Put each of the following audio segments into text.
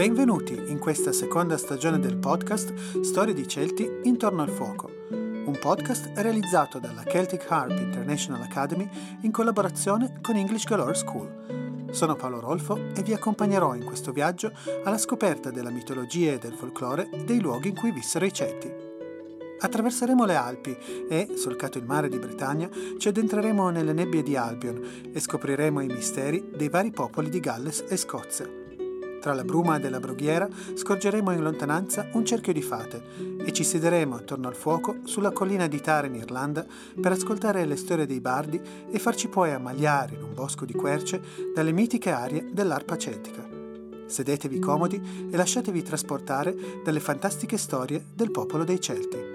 Benvenuti in questa seconda stagione del podcast Storie di Celti intorno al fuoco, un podcast realizzato dalla Celtic Harp International Academy in collaborazione con English Galore School. Sono Paolo Rolfo e vi accompagnerò in questo viaggio alla scoperta della mitologia e del folklore dei luoghi in cui vissero i Celti. Attraverseremo le Alpi e, solcato il mare di Bretagna, ci addentreremo nelle nebbie di Albion e scopriremo i misteri dei vari popoli di Galles e Scozia. Tra la bruma della brughiera scorgeremo in lontananza un cerchio di fate e ci siederemo attorno al fuoco sulla collina di Tara in Irlanda per ascoltare le storie dei bardi e farci poi ammagliare in un bosco di querce dalle mitiche arie dell'arpa celtica. Sedetevi comodi e lasciatevi trasportare dalle fantastiche storie del popolo dei Celti.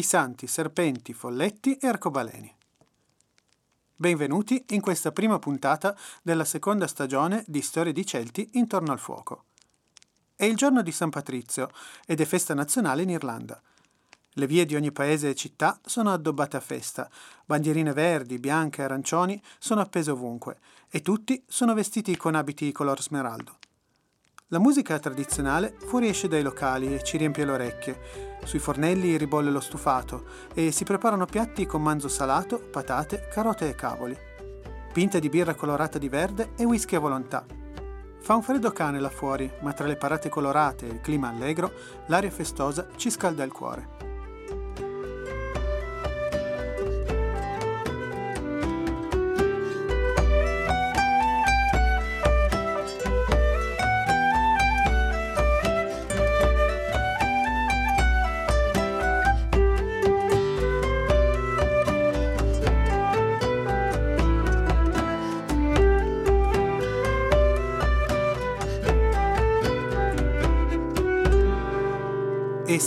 Di santi, serpenti, folletti e arcobaleni. Benvenuti in questa prima puntata della seconda stagione di Storie di Celti intorno al fuoco. È il giorno di San Patrizio ed è festa nazionale in Irlanda. Le vie di ogni paese e città sono addobbate a festa, bandierine verdi, bianche e arancioni sono appese ovunque e tutti sono vestiti con abiti color smeraldo. La musica tradizionale fuoriesce dai locali e ci riempie le orecchie. Sui fornelli ribolle lo stufato e si preparano piatti con manzo salato, patate, carote e cavoli. Pinte di birra colorata di verde e whisky a volontà. Fa un freddo cane là fuori, ma tra le parate colorate e il clima allegro, l'aria festosa ci scalda il cuore.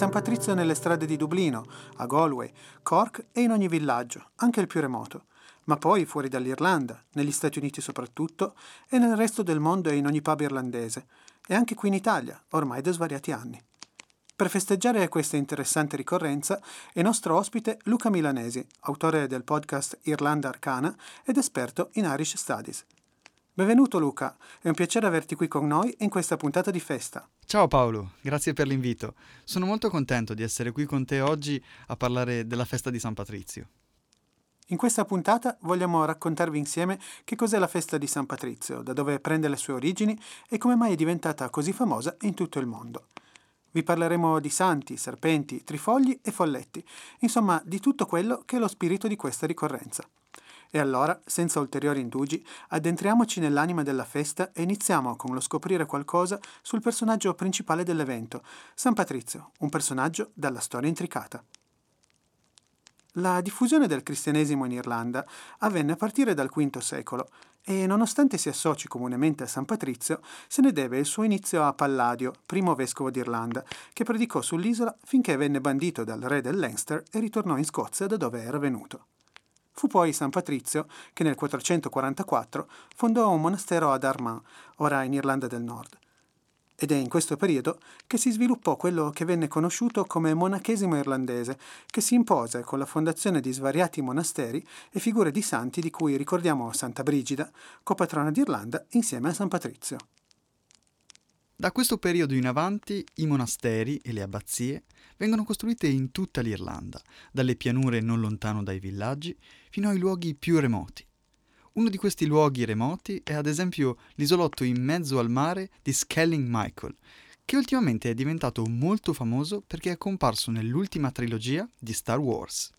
San Patrizio nelle strade di Dublino, a Galway, Cork e in ogni villaggio, anche il più remoto, ma poi fuori dall'Irlanda, negli Stati Uniti soprattutto, e nel resto del mondo e in ogni pub irlandese, e anche qui in Italia, ormai da svariati anni. Per festeggiare questa interessante ricorrenza è nostro ospite Luca Milanesi, autore del podcast Irlanda Arcana ed esperto in Irish Studies. Benvenuto Luca, è un piacere averti qui con noi in questa puntata di festa. Ciao Paolo, grazie per l'invito. Sono molto contento di essere qui con te oggi a parlare della festa di San Patrizio. In questa puntata vogliamo raccontarvi insieme che cos'è la festa di San Patrizio, da dove prende le sue origini e come mai è diventata così famosa in tutto il mondo. Vi parleremo di santi, serpenti, trifogli e folletti, insomma di tutto quello che è lo spirito di questa ricorrenza. E allora, senza ulteriori indugi, addentriamoci nell'anima della festa e iniziamo con lo scoprire qualcosa sul personaggio principale dell'evento, San Patrizio, un personaggio dalla storia intricata. La diffusione del cristianesimo in Irlanda avvenne a partire dal V secolo e nonostante si associ comunemente a San Patrizio, se ne deve il suo inizio a Palladio, primo vescovo d'Irlanda, che predicò sull'isola finché venne bandito dal re del Leinster e ritornò in Scozia da dove era venuto. Fu poi San Patrizio che nel 444 fondò un monastero ad Armagh, ora in Irlanda del Nord. Ed è in questo periodo che si sviluppò quello che venne conosciuto come monachesimo irlandese, che si impose con la fondazione di svariati monasteri e figure di santi di cui ricordiamo Santa Brigida, copatrona d'Irlanda, insieme a San Patrizio. Da questo periodo in avanti i monasteri e le abbazie vengono costruite in tutta l'Irlanda, dalle pianure non lontano dai villaggi fino ai luoghi più remoti. Uno di questi luoghi remoti è ad esempio l'isolotto in mezzo al mare di Skelling Michael, che ultimamente è diventato molto famoso perché è comparso nell'ultima trilogia di Star Wars.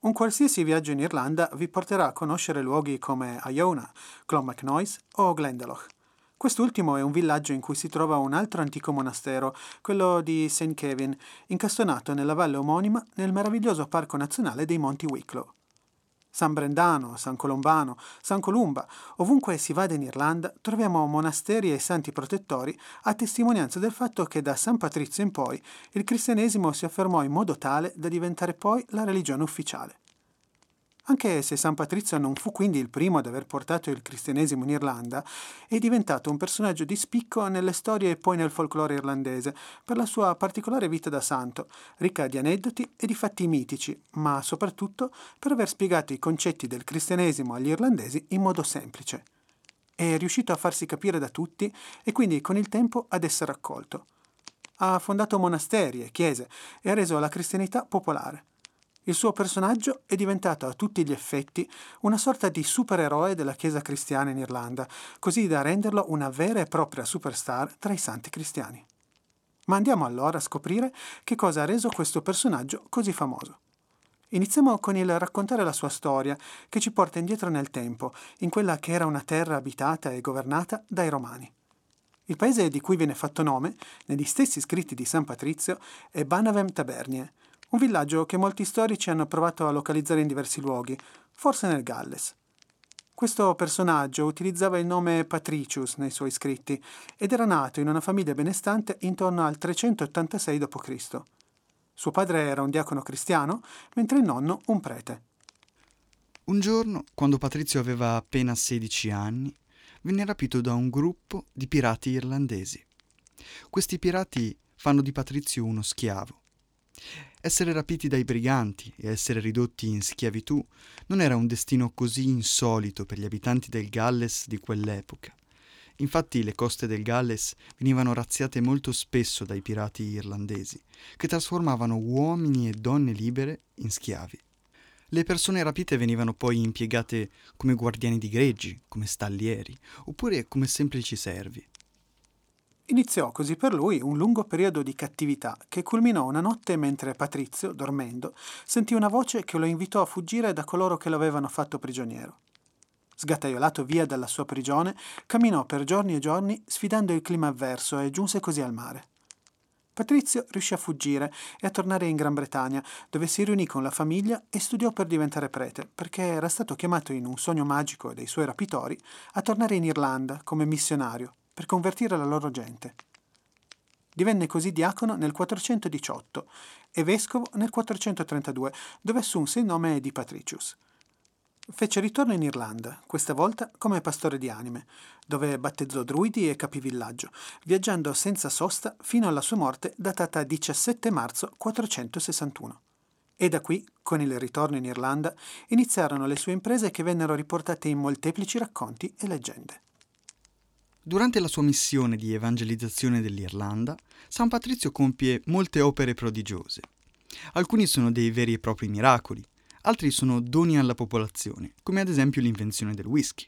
Un qualsiasi viaggio in Irlanda vi porterà a conoscere luoghi come Iona, Clonmacnoise o Glendalough. Quest'ultimo è un villaggio in cui si trova un altro antico monastero, quello di St. Kevin, incastonato nella valle omonima nel meraviglioso parco nazionale dei Monti Wicklow. San Brendano, San Colombano, San Columba, ovunque si vada in Irlanda troviamo monasteri e santi protettori a testimonianza del fatto che da San Patrizio in poi il cristianesimo si affermò in modo tale da diventare poi la religione ufficiale. Anche se San Patrizio non fu quindi il primo ad aver portato il cristianesimo in Irlanda, è diventato un personaggio di spicco nelle storie e poi nel folklore irlandese per la sua particolare vita da santo, ricca di aneddoti e di fatti mitici, ma soprattutto per aver spiegato i concetti del cristianesimo agli irlandesi in modo semplice. È riuscito a farsi capire da tutti e quindi con il tempo ad essere accolto. Ha fondato monasteri e chiese e ha reso la cristianità popolare. Il suo personaggio è diventato a tutti gli effetti una sorta di supereroe della Chiesa cristiana in Irlanda, così da renderlo una vera e propria superstar tra i santi cristiani. Ma andiamo allora a scoprire che cosa ha reso questo personaggio così famoso. Iniziamo con il raccontare la sua storia, che ci porta indietro nel tempo, in quella che era una terra abitata e governata dai Romani. Il paese di cui viene fatto nome, negli stessi scritti di San Patrizio, è Banavem Tabernie, un villaggio che molti storici hanno provato a localizzare in diversi luoghi, forse nel Galles. Questo personaggio utilizzava il nome Patricius nei suoi scritti ed era nato in una famiglia benestante intorno al 386 d.C. Suo padre era un diacono cristiano, mentre il nonno un prete. Un giorno, quando Patrizio aveva appena 16 anni, venne rapito da un gruppo di pirati irlandesi. Questi pirati fanno di Patrizio uno schiavo essere rapiti dai briganti e essere ridotti in schiavitù non era un destino così insolito per gli abitanti del Galles di quell'epoca. Infatti le coste del Galles venivano razziate molto spesso dai pirati irlandesi, che trasformavano uomini e donne libere in schiavi. Le persone rapite venivano poi impiegate come guardiani di greggi, come stallieri, oppure come semplici servi. Iniziò così per lui un lungo periodo di cattività che culminò una notte mentre Patrizio, dormendo, sentì una voce che lo invitò a fuggire da coloro che lo avevano fatto prigioniero. Sgattaiolato via dalla sua prigione, camminò per giorni e giorni sfidando il clima avverso e giunse così al mare. Patrizio riuscì a fuggire e a tornare in Gran Bretagna, dove si riunì con la famiglia e studiò per diventare prete, perché era stato chiamato in un sogno magico dei suoi rapitori a tornare in Irlanda come missionario per convertire la loro gente. Divenne così diacono nel 418 e vescovo nel 432, dove assunse il nome di Patricius. Fece ritorno in Irlanda, questa volta come pastore di anime, dove battezzò druidi e capivillaggio, viaggiando senza sosta fino alla sua morte datata 17 marzo 461. E da qui, con il ritorno in Irlanda, iniziarono le sue imprese che vennero riportate in molteplici racconti e leggende. Durante la sua missione di evangelizzazione dell'Irlanda, San Patrizio compie molte opere prodigiose. Alcuni sono dei veri e propri miracoli, altri sono doni alla popolazione, come ad esempio l'invenzione del whisky.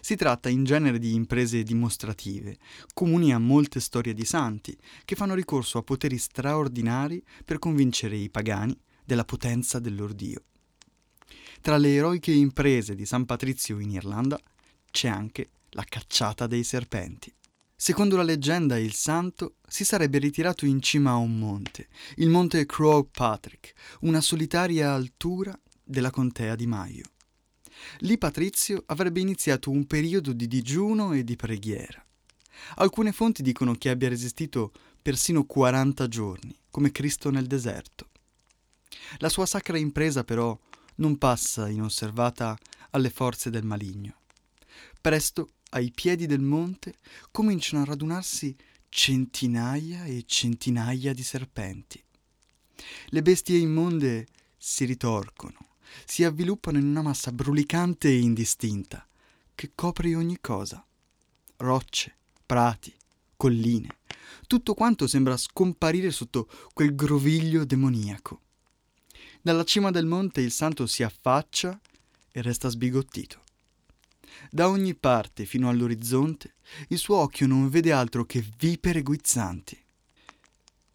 Si tratta in genere di imprese dimostrative, comuni a molte storie di santi, che fanno ricorso a poteri straordinari per convincere i pagani della potenza del loro Dio. Tra le eroiche imprese di San Patrizio in Irlanda c'è anche la cacciata dei serpenti. Secondo la leggenda, il santo si sarebbe ritirato in cima a un monte, il monte Croagh Patrick, una solitaria altura della contea di Maio. Lì Patrizio avrebbe iniziato un periodo di digiuno e di preghiera. Alcune fonti dicono che abbia resistito persino 40 giorni, come Cristo nel deserto. La sua sacra impresa però non passa inosservata alle forze del maligno. Presto ai piedi del monte cominciano a radunarsi centinaia e centinaia di serpenti. Le bestie immonde si ritorcono, si avviluppano in una massa brulicante e indistinta che copre ogni cosa. Rocce, prati, colline, tutto quanto sembra scomparire sotto quel groviglio demoniaco. Dalla cima del monte il santo si affaccia e resta sbigottito. Da ogni parte fino all'orizzonte il suo occhio non vede altro che vipere guizzanti.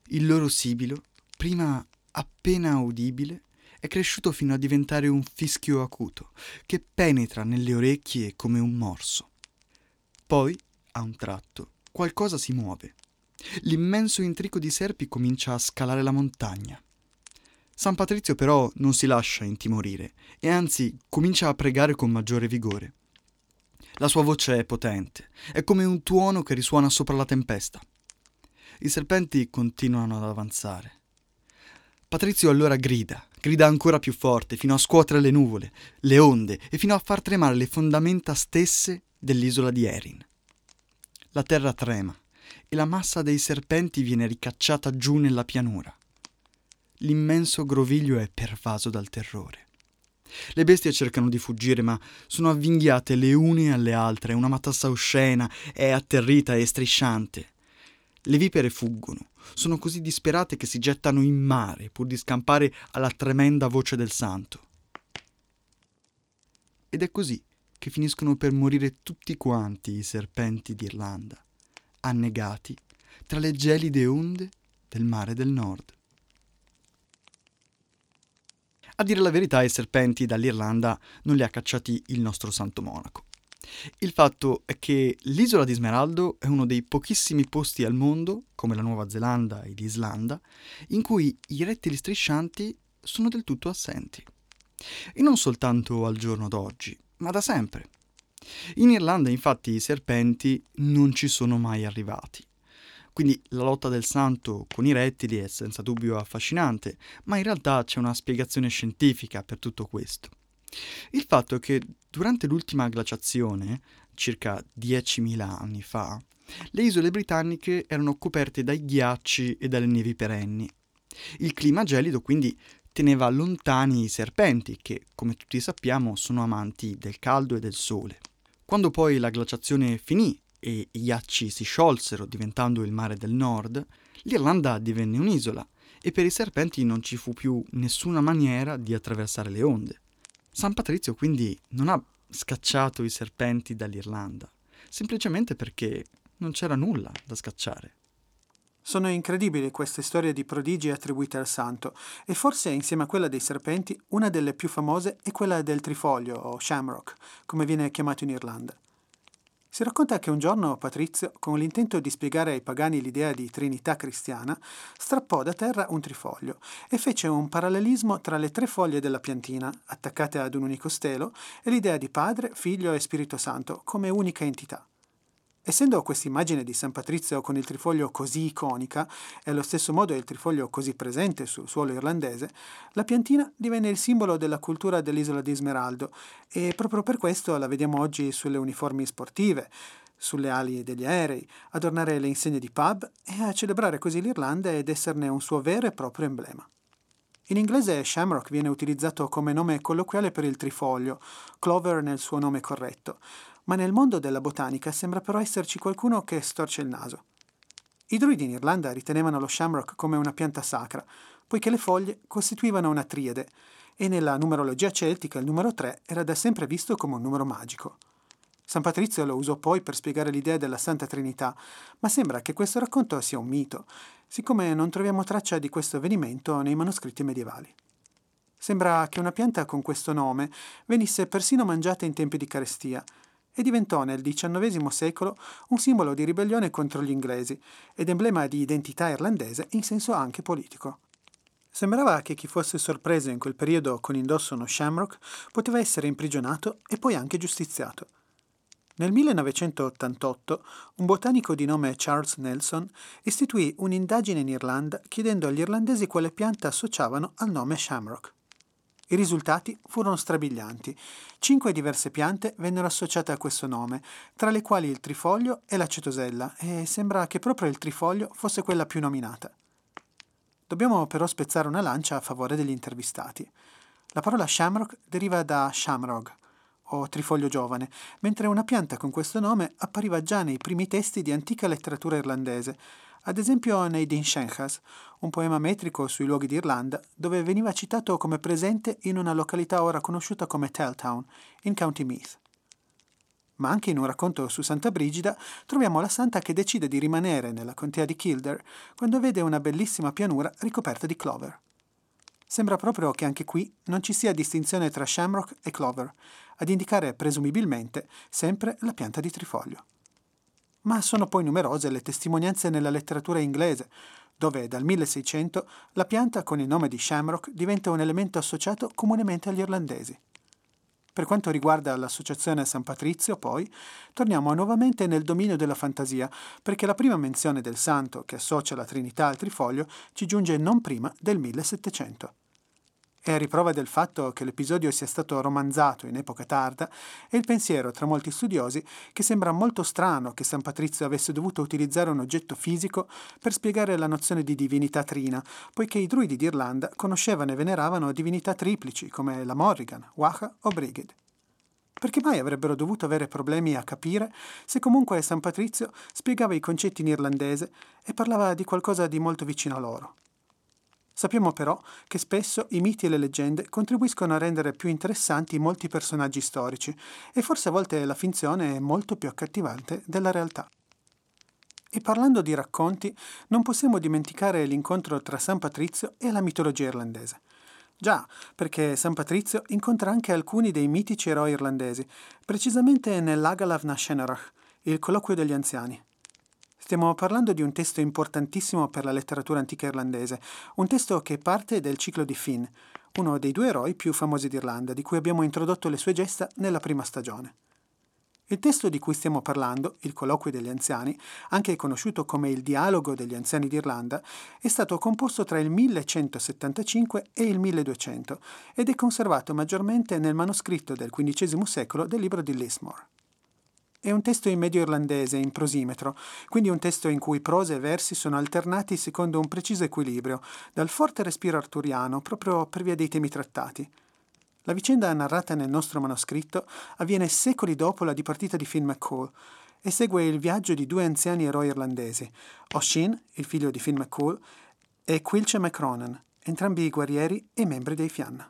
Il loro sibilo, prima appena udibile, è cresciuto fino a diventare un fischio acuto che penetra nelle orecchie come un morso. Poi, a un tratto, qualcosa si muove. L'immenso intrico di serpi comincia a scalare la montagna. San Patrizio però non si lascia intimorire e anzi comincia a pregare con maggiore vigore. La sua voce è potente, è come un tuono che risuona sopra la tempesta. I serpenti continuano ad avanzare. Patrizio allora grida, grida ancora più forte fino a scuotere le nuvole, le onde e fino a far tremare le fondamenta stesse dell'isola di Erin. La terra trema e la massa dei serpenti viene ricacciata giù nella pianura. L'immenso groviglio è pervaso dal terrore. Le bestie cercano di fuggire, ma sono avvinghiate le une alle altre, una matassa oscena è atterrita e strisciante. Le vipere fuggono, sono così disperate che si gettano in mare pur di scampare alla tremenda voce del santo. Ed è così che finiscono per morire tutti quanti i serpenti d'Irlanda, annegati tra le gelide onde del mare del nord. A dire la verità, i serpenti dall'Irlanda non li ha cacciati il nostro santo monaco. Il fatto è che l'isola di Smeraldo è uno dei pochissimi posti al mondo, come la Nuova Zelanda e l'Islanda, in cui i rettili striscianti sono del tutto assenti. E non soltanto al giorno d'oggi, ma da sempre. In Irlanda infatti i serpenti non ci sono mai arrivati. Quindi la lotta del santo con i rettili è senza dubbio affascinante, ma in realtà c'è una spiegazione scientifica per tutto questo. Il fatto è che durante l'ultima glaciazione, circa 10.000 anni fa, le isole britanniche erano coperte dai ghiacci e dalle nevi perenni. Il clima gelido quindi teneva lontani i serpenti che, come tutti sappiamo, sono amanti del caldo e del sole. Quando poi la glaciazione finì e i ghiacci si sciolsero diventando il mare del nord, l'Irlanda divenne un'isola e per i serpenti non ci fu più nessuna maniera di attraversare le onde. San Patrizio quindi non ha scacciato i serpenti dall'Irlanda, semplicemente perché non c'era nulla da scacciare. Sono incredibili queste storie di prodigi attribuite al santo e forse insieme a quella dei serpenti una delle più famose è quella del trifoglio o shamrock, come viene chiamato in Irlanda. Si racconta che un giorno Patrizio, con l'intento di spiegare ai pagani l'idea di Trinità cristiana, strappò da terra un trifoglio e fece un parallelismo tra le tre foglie della piantina, attaccate ad un unico stelo, e l'idea di Padre, Figlio e Spirito Santo come unica entità. Essendo questa immagine di San Patrizio con il trifoglio così iconica e allo stesso modo il trifoglio così presente sul suolo irlandese, la piantina divenne il simbolo della cultura dell'isola di Smeraldo e proprio per questo la vediamo oggi sulle uniformi sportive, sulle ali degli aerei, adornare le insegne di pub e a celebrare così l'Irlanda ed esserne un suo vero e proprio emblema. In inglese shamrock viene utilizzato come nome colloquiale per il trifoglio, clover nel suo nome corretto, ma nel mondo della botanica sembra però esserci qualcuno che storce il naso. I druidi in Irlanda ritenevano lo shamrock come una pianta sacra, poiché le foglie costituivano una triade, e nella numerologia celtica il numero 3 era da sempre visto come un numero magico. San Patrizio lo usò poi per spiegare l'idea della Santa Trinità, ma sembra che questo racconto sia un mito, siccome non troviamo traccia di questo avvenimento nei manoscritti medievali. Sembra che una pianta con questo nome venisse persino mangiata in tempi di carestia, e diventò nel XIX secolo un simbolo di ribellione contro gli inglesi ed emblema di identità irlandese in senso anche politico. Sembrava che chi fosse sorpreso in quel periodo con indosso uno shamrock poteva essere imprigionato e poi anche giustiziato. Nel 1988 un botanico di nome Charles Nelson istituì un'indagine in Irlanda chiedendo agli irlandesi quale pianta associavano al nome shamrock. I risultati furono strabilianti. Cinque diverse piante vennero associate a questo nome, tra le quali il trifoglio e la cetosella, e sembra che proprio il trifoglio fosse quella più nominata. Dobbiamo però spezzare una lancia a favore degli intervistati. La parola shamrock deriva da shamrog, o trifoglio giovane, mentre una pianta con questo nome appariva già nei primi testi di antica letteratura irlandese, ad esempio nei Dinshenchas, un poema metrico sui luoghi d'Irlanda, dove veniva citato come presente in una località ora conosciuta come Telltown, in County Meath. Ma anche in un racconto su Santa Brigida troviamo la santa che decide di rimanere nella contea di Kildare quando vede una bellissima pianura ricoperta di clover. Sembra proprio che anche qui non ci sia distinzione tra shamrock e clover, ad indicare presumibilmente sempre la pianta di trifoglio ma sono poi numerose le testimonianze nella letteratura inglese, dove dal 1600 la pianta con il nome di shamrock diventa un elemento associato comunemente agli irlandesi. Per quanto riguarda l'associazione San Patrizio, poi, torniamo nuovamente nel dominio della fantasia, perché la prima menzione del santo che associa la Trinità al trifoglio ci giunge non prima del 1700. E a riprova del fatto che l'episodio sia stato romanzato in epoca tarda, è il pensiero tra molti studiosi che sembra molto strano che San Patrizio avesse dovuto utilizzare un oggetto fisico per spiegare la nozione di divinità trina, poiché i druidi d'Irlanda conoscevano e veneravano divinità triplici come la Morrigan, Waha o Brigid. Perché mai avrebbero dovuto avere problemi a capire se comunque San Patrizio spiegava i concetti in irlandese e parlava di qualcosa di molto vicino a loro? Sappiamo però che spesso i miti e le leggende contribuiscono a rendere più interessanti molti personaggi storici e forse a volte la finzione è molto più accattivante della realtà. E parlando di racconti, non possiamo dimenticare l'incontro tra San Patrizio e la mitologia irlandese. Già, perché San Patrizio incontra anche alcuni dei mitici eroi irlandesi, precisamente nell'Agalav na Shenarach, il colloquio degli anziani. Stiamo parlando di un testo importantissimo per la letteratura antica irlandese, un testo che parte del ciclo di Finn, uno dei due eroi più famosi d'Irlanda, di cui abbiamo introdotto le sue gesta nella prima stagione. Il testo di cui stiamo parlando, il colloquio degli anziani, anche conosciuto come il dialogo degli anziani d'Irlanda, è stato composto tra il 1175 e il 1200 ed è conservato maggiormente nel manoscritto del XV secolo del libro di Lismore. È un testo in medio irlandese, in prosimetro, quindi un testo in cui prosa e versi sono alternati secondo un preciso equilibrio, dal forte respiro arturiano, proprio per via dei temi trattati. La vicenda narrata nel nostro manoscritto avviene secoli dopo la dipartita di Finn McCall e segue il viaggio di due anziani eroi irlandesi, Oshin, il figlio di Finn McCall, e Quilce McCronan, entrambi guerrieri e membri dei Fianna.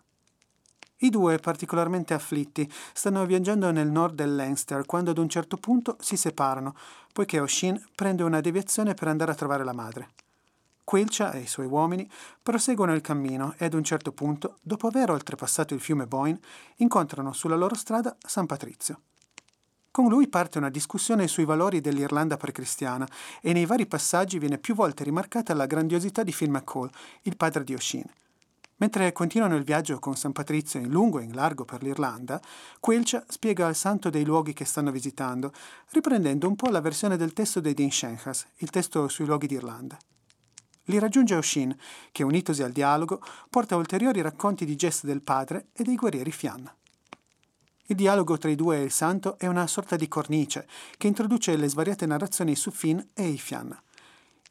I due, particolarmente afflitti, stanno viaggiando nel nord del Leinster quando ad un certo punto si separano, poiché Oshin prende una deviazione per andare a trovare la madre. Quilcia e i suoi uomini proseguono il cammino e ad un certo punto, dopo aver oltrepassato il fiume Boyne, incontrano sulla loro strada San Patrizio. Con lui parte una discussione sui valori dell'Irlanda precristiana e nei vari passaggi viene più volte rimarcata la grandiosità di Phil McCall, il padre di Oshin. Mentre continuano il viaggio con San Patrizio in lungo e in largo per l'Irlanda, Quelcia spiega al santo dei luoghi che stanno visitando, riprendendo un po' la versione del testo dei Dinshenchas, il testo sui luoghi d'Irlanda. Li raggiunge Oshin, che unitosi al dialogo porta ulteriori racconti di gesti del padre e dei guerrieri Fianna. Il dialogo tra i due e il santo è una sorta di cornice che introduce le svariate narrazioni su Finn e i Fianna.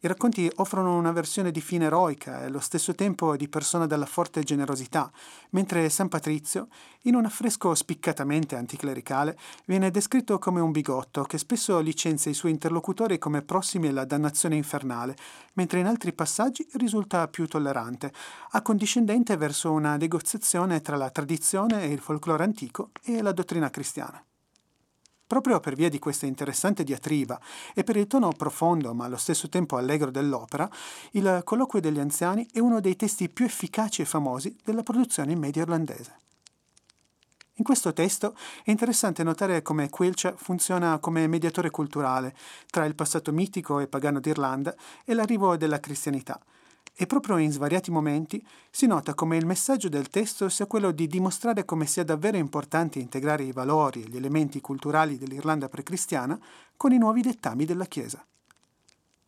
I racconti offrono una versione di fine eroica e allo stesso tempo di persona dalla forte generosità, mentre San Patrizio, in un affresco spiccatamente anticlericale, viene descritto come un bigotto che spesso licenzia i suoi interlocutori come prossimi alla dannazione infernale, mentre in altri passaggi risulta più tollerante, accondiscendente verso una negoziazione tra la tradizione e il folklore antico e la dottrina cristiana. Proprio per via di questa interessante diatriba e per il tono profondo ma allo stesso tempo allegro dell'opera, il Colloquio degli anziani è uno dei testi più efficaci e famosi della produzione in media irlandese. In questo testo è interessante notare come Quilcia funziona come mediatore culturale tra il passato mitico e pagano d'Irlanda e l'arrivo della cristianità, e proprio in svariati momenti si nota come il messaggio del testo sia quello di dimostrare come sia davvero importante integrare i valori e gli elementi culturali dell'Irlanda precristiana con i nuovi dettami della Chiesa.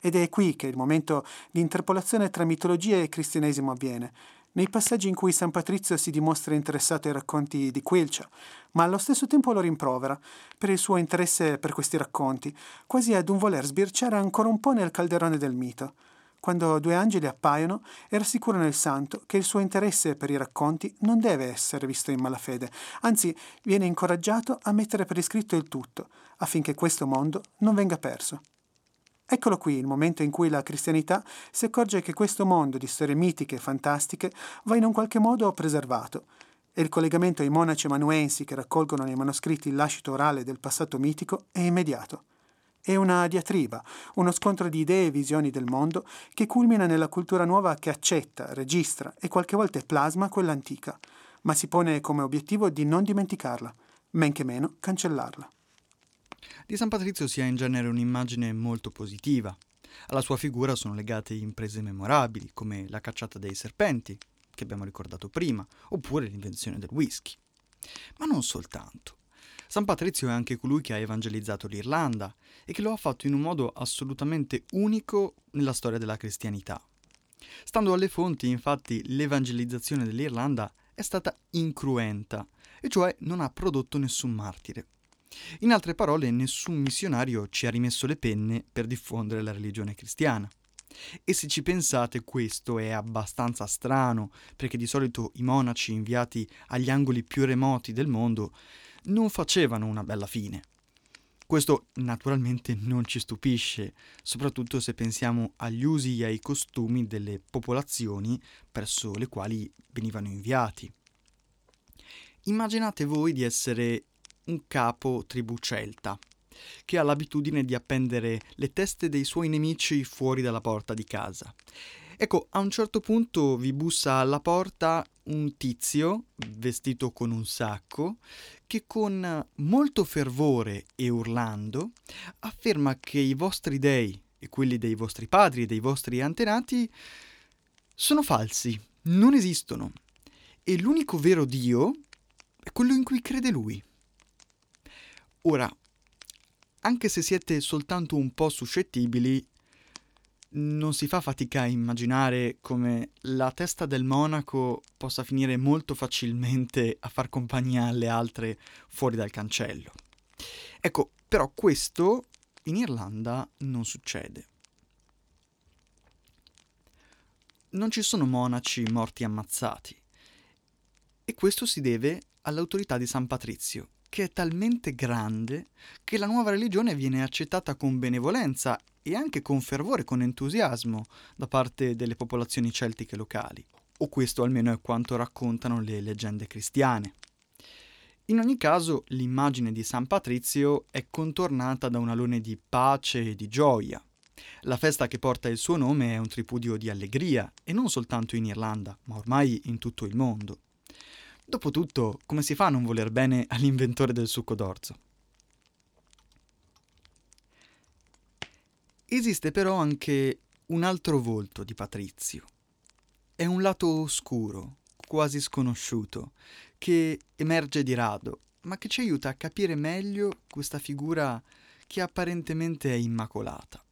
Ed è qui che il momento di interpolazione tra mitologia e cristianesimo avviene, nei passaggi in cui San Patrizio si dimostra interessato ai racconti di Quilcia, ma allo stesso tempo lo rimprovera per il suo interesse per questi racconti, quasi ad un voler sbirciare ancora un po' nel calderone del mito, quando due angeli appaiono e rassicurano il santo che il suo interesse per i racconti non deve essere visto in malafede, anzi viene incoraggiato a mettere per iscritto il tutto, affinché questo mondo non venga perso. Eccolo qui il momento in cui la cristianità si accorge che questo mondo di storie mitiche e fantastiche va in un qualche modo preservato, e il collegamento ai monaci amanuensi che raccolgono nei manoscritti il lascito orale del passato mitico è immediato. È una diatriba, uno scontro di idee e visioni del mondo che culmina nella cultura nuova che accetta, registra e qualche volta plasma quella antica, ma si pone come obiettivo di non dimenticarla, men che meno cancellarla. Di San Patrizio si ha in genere un'immagine molto positiva. Alla sua figura sono legate imprese memorabili, come la cacciata dei serpenti, che abbiamo ricordato prima, oppure l'invenzione del whisky. Ma non soltanto. San Patrizio è anche colui che ha evangelizzato l'Irlanda e che lo ha fatto in un modo assolutamente unico nella storia della cristianità. Stando alle fonti, infatti, l'evangelizzazione dell'Irlanda è stata incruenta, e cioè non ha prodotto nessun martire. In altre parole, nessun missionario ci ha rimesso le penne per diffondere la religione cristiana. E se ci pensate, questo è abbastanza strano, perché di solito i monaci inviati agli angoli più remoti del mondo non facevano una bella fine. Questo naturalmente non ci stupisce, soprattutto se pensiamo agli usi e ai costumi delle popolazioni presso le quali venivano inviati. Immaginate voi di essere un capo tribù celta, che ha l'abitudine di appendere le teste dei suoi nemici fuori dalla porta di casa. Ecco, a un certo punto vi bussa alla porta un tizio vestito con un sacco che con molto fervore e urlando afferma che i vostri dei e quelli dei vostri padri e dei vostri antenati sono falsi, non esistono. E l'unico vero Dio è quello in cui crede lui. Ora, anche se siete soltanto un po' suscettibili, non si fa fatica a immaginare come la testa del monaco possa finire molto facilmente a far compagnia alle altre fuori dal cancello. Ecco, però questo in Irlanda non succede. Non ci sono monaci morti ammazzati. E questo si deve all'autorità di San Patrizio, che è talmente grande che la nuova religione viene accettata con benevolenza e anche con fervore, con entusiasmo da parte delle popolazioni celtiche locali, o questo almeno è quanto raccontano le leggende cristiane. In ogni caso, l'immagine di San Patrizio è contornata da un alone di pace e di gioia. La festa che porta il suo nome è un tripudio di allegria, e non soltanto in Irlanda, ma ormai in tutto il mondo. Dopotutto, come si fa a non voler bene all'inventore del succo d'orzo? Esiste però anche un altro volto di Patrizio. È un lato oscuro, quasi sconosciuto, che emerge di rado, ma che ci aiuta a capire meglio questa figura che apparentemente è immacolata.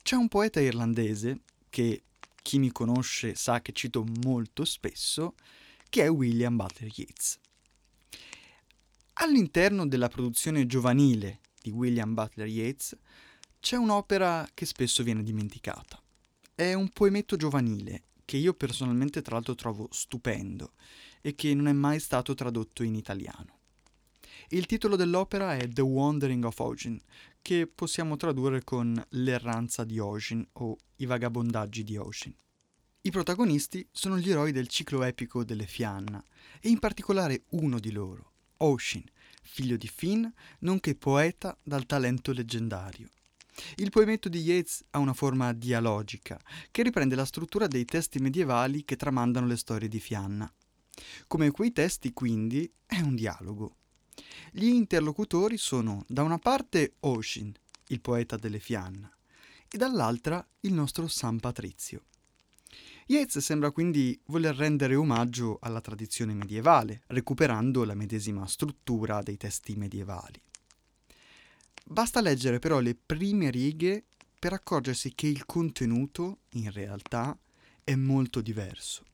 C'è un poeta irlandese che chi mi conosce sa che cito molto spesso, che è William Butler Yeats. All'interno della produzione giovanile di William Butler Yeats c'è un'opera che spesso viene dimenticata. È un poemetto giovanile che io personalmente tra l'altro trovo stupendo e che non è mai stato tradotto in italiano. Il titolo dell'opera è The Wandering of Ocean, che possiamo tradurre con L'erranza di Ocean o I vagabondaggi di Ocean. I protagonisti sono gli eroi del ciclo epico delle Fianna, e in particolare uno di loro, Ocean, figlio di Finn, nonché poeta dal talento leggendario. Il poemetto di Yeats ha una forma dialogica, che riprende la struttura dei testi medievali che tramandano le storie di Fianna. Come quei testi, quindi, è un dialogo. Gli interlocutori sono, da una parte, Ocean, il poeta delle Fianna, e dall'altra il nostro San Patrizio. Yeats sembra quindi voler rendere omaggio alla tradizione medievale, recuperando la medesima struttura dei testi medievali. Basta leggere però le prime righe per accorgersi che il contenuto, in realtà, è molto diverso.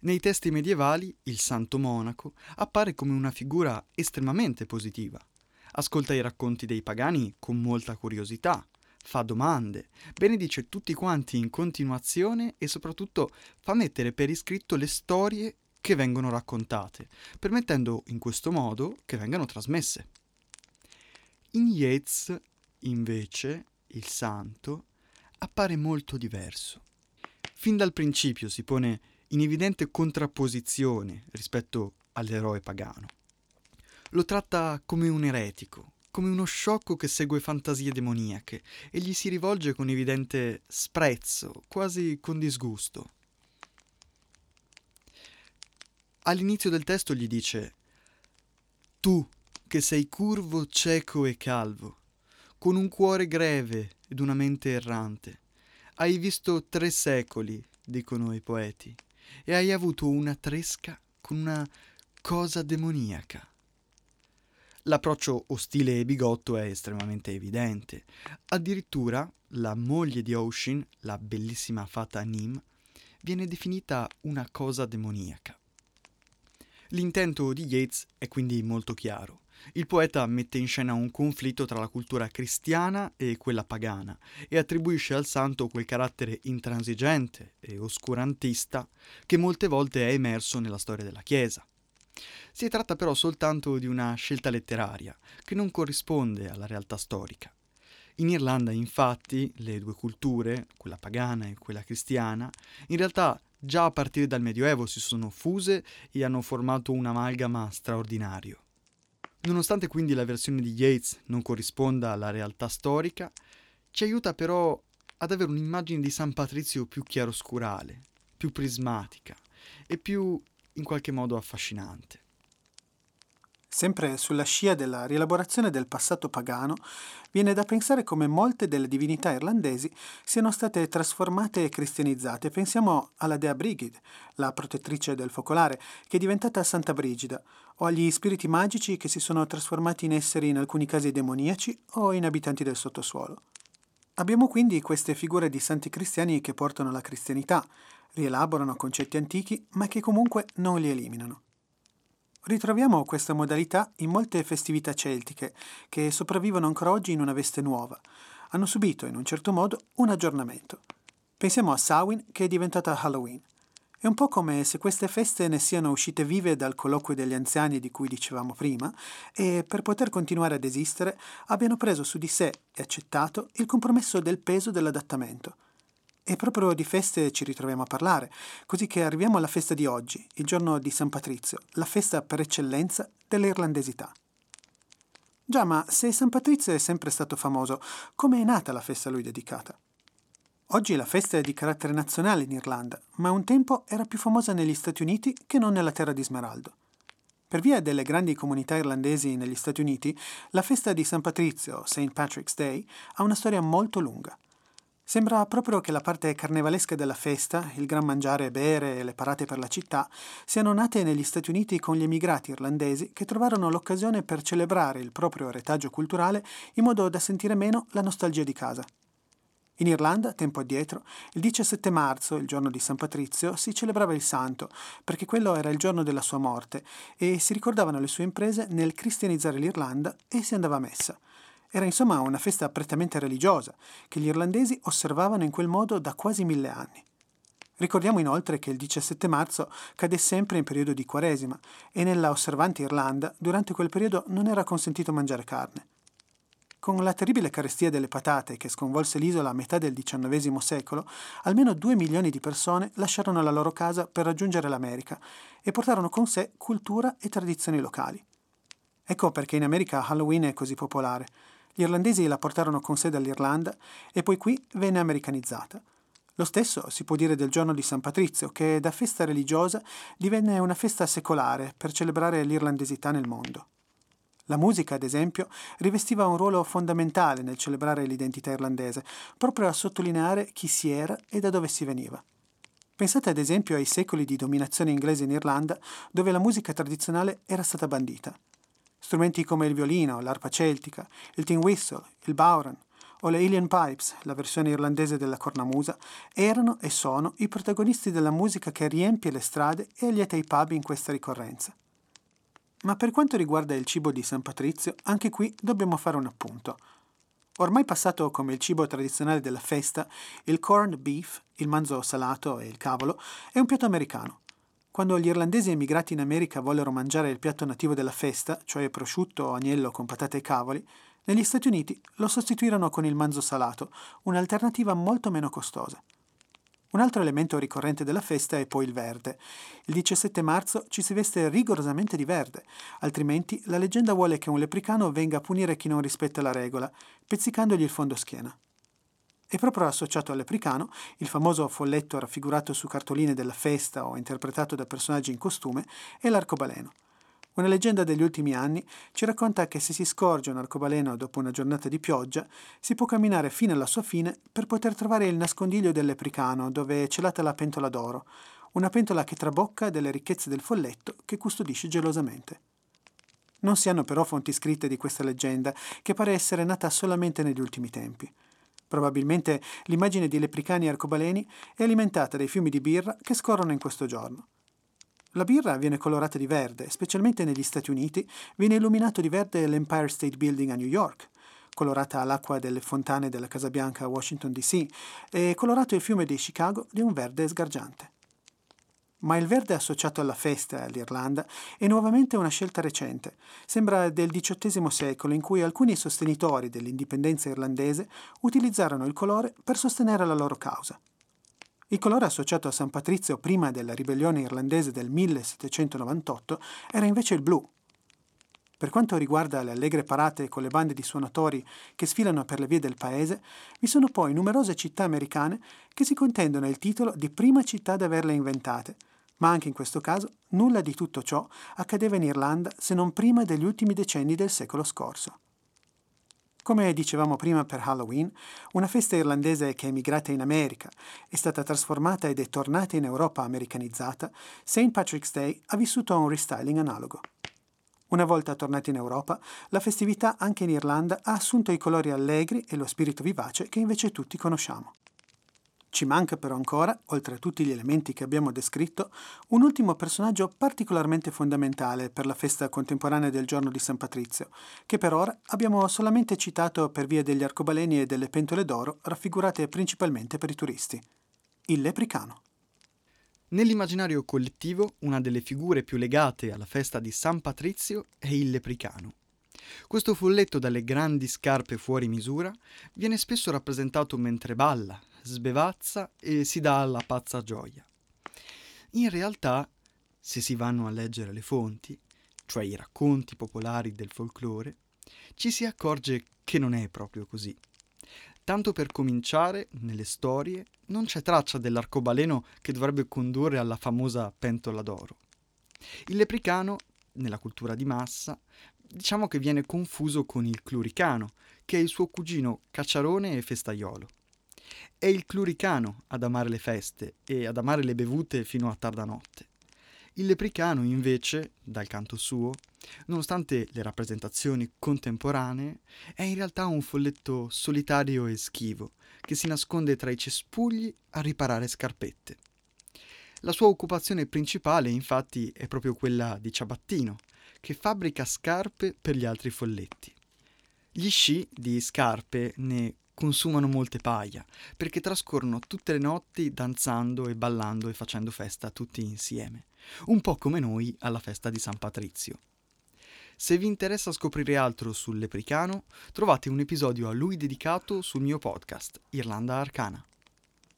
Nei testi medievali il santo monaco appare come una figura estremamente positiva. Ascolta i racconti dei pagani con molta curiosità, fa domande, benedice tutti quanti in continuazione e soprattutto fa mettere per iscritto le storie che vengono raccontate, permettendo in questo modo che vengano trasmesse. In Yeats, invece, il santo appare molto diverso. Fin dal principio si pone in evidente contrapposizione rispetto all'eroe pagano. Lo tratta come un eretico, come uno sciocco che segue fantasie demoniache e gli si rivolge con evidente sprezzo, quasi con disgusto. All'inizio del testo gli dice Tu, che sei curvo, cieco e calvo, con un cuore greve ed una mente errante, hai visto tre secoli, dicono i poeti, e hai avuto una tresca con una cosa demoniaca. L'approccio ostile e bigotto è estremamente evidente. Addirittura la moglie di Ocean, la bellissima fata Nim, viene definita una cosa demoniaca. L'intento di Yeats è quindi molto chiaro. Il poeta mette in scena un conflitto tra la cultura cristiana e quella pagana e attribuisce al santo quel carattere intransigente e oscurantista che molte volte è emerso nella storia della Chiesa. Si tratta però soltanto di una scelta letteraria che non corrisponde alla realtà storica. In Irlanda, infatti, le due culture, quella pagana e quella cristiana, in realtà già a partire dal Medioevo si sono fuse e hanno formato un amalgama straordinario. Nonostante quindi la versione di Yates non corrisponda alla realtà storica, ci aiuta però ad avere un'immagine di San Patrizio più chiaroscurale, più prismatica e più in qualche modo affascinante. Sempre sulla scia della rielaborazione del passato pagano, viene da pensare come molte delle divinità irlandesi siano state trasformate e cristianizzate. Pensiamo alla dea Brigid, la protettrice del focolare, che è diventata Santa Brigida, o agli spiriti magici che si sono trasformati in esseri in alcuni casi demoniaci o in abitanti del sottosuolo. Abbiamo quindi queste figure di santi cristiani che portano la cristianità, rielaborano concetti antichi, ma che comunque non li eliminano. Ritroviamo questa modalità in molte festività celtiche, che sopravvivono ancora oggi in una veste nuova. Hanno subito, in un certo modo, un aggiornamento. Pensiamo a Samhain, che è diventata Halloween. È un po' come se queste feste ne siano uscite vive dal colloquio degli anziani di cui dicevamo prima e, per poter continuare ad esistere, abbiano preso su di sé e accettato il compromesso del peso dell'adattamento e proprio di feste ci ritroviamo a parlare, così che arriviamo alla festa di oggi, il giorno di San Patrizio, la festa per eccellenza dell'irlandesità. Già, ma se San Patrizio è sempre stato famoso, come è nata la festa a lui dedicata? Oggi la festa è di carattere nazionale in Irlanda, ma un tempo era più famosa negli Stati Uniti che non nella terra di Smeraldo. Per via delle grandi comunità irlandesi negli Stati Uniti, la festa di San Patrizio, St. Patrick's Day, ha una storia molto lunga. Sembra proprio che la parte carnevalesca della festa, il gran mangiare e bere e le parate per la città, siano nate negli Stati Uniti con gli emigrati irlandesi che trovarono l'occasione per celebrare il proprio retaggio culturale in modo da sentire meno la nostalgia di casa. In Irlanda, tempo addietro, il 17 marzo, il giorno di San Patrizio, si celebrava il santo, perché quello era il giorno della sua morte, e si ricordavano le sue imprese nel cristianizzare l'Irlanda e si andava a messa. Era insomma una festa prettamente religiosa, che gli irlandesi osservavano in quel modo da quasi mille anni. Ricordiamo inoltre che il 17 marzo cade sempre in periodo di Quaresima e nella osservante Irlanda durante quel periodo non era consentito mangiare carne. Con la terribile carestia delle patate che sconvolse l'isola a metà del XIX secolo, almeno due milioni di persone lasciarono la loro casa per raggiungere l'America e portarono con sé cultura e tradizioni locali. Ecco perché in America Halloween è così popolare. Gli irlandesi la portarono con sé dall'Irlanda e poi qui venne americanizzata. Lo stesso si può dire del giorno di San Patrizio, che da festa religiosa divenne una festa secolare per celebrare l'irlandesità nel mondo. La musica, ad esempio, rivestiva un ruolo fondamentale nel celebrare l'identità irlandese, proprio a sottolineare chi si era e da dove si veniva. Pensate ad esempio ai secoli di dominazione inglese in Irlanda, dove la musica tradizionale era stata bandita. Strumenti come il violino, l'arpa celtica, il tin whistle, il bowran o le Alien Pipes, la versione irlandese della cornamusa, erano e sono i protagonisti della musica che riempie le strade e allieta i pub in questa ricorrenza. Ma per quanto riguarda il cibo di San Patrizio, anche qui dobbiamo fare un appunto. Ormai passato come il cibo tradizionale della festa, il corned beef, il manzo salato e il cavolo, è un piatto americano. Quando gli irlandesi emigrati in America vollero mangiare il piatto nativo della festa, cioè prosciutto o agnello con patate e cavoli, negli Stati Uniti lo sostituirono con il manzo salato, un'alternativa molto meno costosa. Un altro elemento ricorrente della festa è poi il verde. Il 17 marzo ci si veste rigorosamente di verde, altrimenti la leggenda vuole che un lepricano venga a punire chi non rispetta la regola, pezzicandogli il fondo schiena. È proprio associato all'Apricano, il famoso folletto raffigurato su cartoline della festa o interpretato da personaggi in costume, è l'arcobaleno. Una leggenda degli ultimi anni ci racconta che se si scorge un arcobaleno dopo una giornata di pioggia, si può camminare fino alla sua fine per poter trovare il nascondiglio del lepricano, dove è celata la pentola d'oro, una pentola che trabocca delle ricchezze del folletto che custodisce gelosamente. Non si hanno però fonti scritte di questa leggenda, che pare essere nata solamente negli ultimi tempi. Probabilmente l'immagine di lepricani e arcobaleni è alimentata dai fiumi di birra che scorrono in questo giorno. La birra viene colorata di verde, specialmente negli Stati Uniti viene illuminato di verde l'Empire State Building a New York, colorata l'acqua delle fontane della Casa Bianca a Washington DC e colorato il fiume di Chicago di un verde sgargiante. Ma il verde associato alla festa all'Irlanda è nuovamente una scelta recente. Sembra del XVIII secolo in cui alcuni sostenitori dell'indipendenza irlandese utilizzarono il colore per sostenere la loro causa. Il colore associato a San Patrizio prima della ribellione irlandese del 1798 era invece il blu. Per quanto riguarda le allegre parate con le bande di suonatori che sfilano per le vie del paese, vi sono poi numerose città americane che si contendono il titolo di prima città ad averle inventate, ma anche in questo caso nulla di tutto ciò accadeva in Irlanda se non prima degli ultimi decenni del secolo scorso. Come dicevamo prima per Halloween, una festa irlandese che è emigrata in America, è stata trasformata ed è tornata in Europa americanizzata, St. Patrick's Day ha vissuto un restyling analogo. Una volta tornata in Europa, la festività anche in Irlanda ha assunto i colori allegri e lo spirito vivace che invece tutti conosciamo. Ci manca però ancora, oltre a tutti gli elementi che abbiamo descritto, un ultimo personaggio particolarmente fondamentale per la festa contemporanea del giorno di San Patrizio, che per ora abbiamo solamente citato per via degli arcobaleni e delle pentole d'oro raffigurate principalmente per i turisti. Il lepricano. Nell'immaginario collettivo, una delle figure più legate alla festa di San Patrizio è il lepricano. Questo folletto dalle grandi scarpe fuori misura viene spesso rappresentato mentre balla, sbevazza e si dà alla pazza gioia. In realtà, se si vanno a leggere le fonti, cioè i racconti popolari del folklore, ci si accorge che non è proprio così. Tanto per cominciare, nelle storie non c'è traccia dell'arcobaleno che dovrebbe condurre alla famosa pentola d'oro. Il lepricano, nella cultura di massa, diciamo che viene confuso con il cluricano, che è il suo cugino cacciarone e festaiolo. È il cluricano ad amare le feste e ad amare le bevute fino a tarda notte. Il lepricano, invece, dal canto suo, nonostante le rappresentazioni contemporanee, è in realtà un folletto solitario e schivo, che si nasconde tra i cespugli a riparare scarpette. La sua occupazione principale, infatti, è proprio quella di ciabattino, che fabbrica scarpe per gli altri folletti. Gli sci di scarpe ne consumano molte paia, perché trascorrono tutte le notti danzando e ballando e facendo festa tutti insieme, un po' come noi alla festa di San Patrizio. Se vi interessa scoprire altro sul lepricano, trovate un episodio a lui dedicato sul mio podcast, Irlanda Arcana.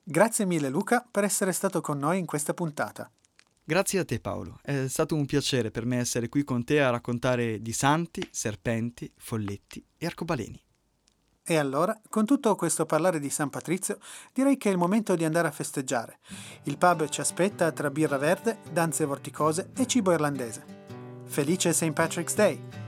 Grazie mille Luca per essere stato con noi in questa puntata. Grazie a te Paolo, è stato un piacere per me essere qui con te a raccontare di santi, serpenti, folletti e arcobaleni. E allora, con tutto questo parlare di San Patrizio, direi che è il momento di andare a festeggiare. Il pub ci aspetta tra birra verde, danze vorticose e cibo irlandese. Felice St. Patrick's Day!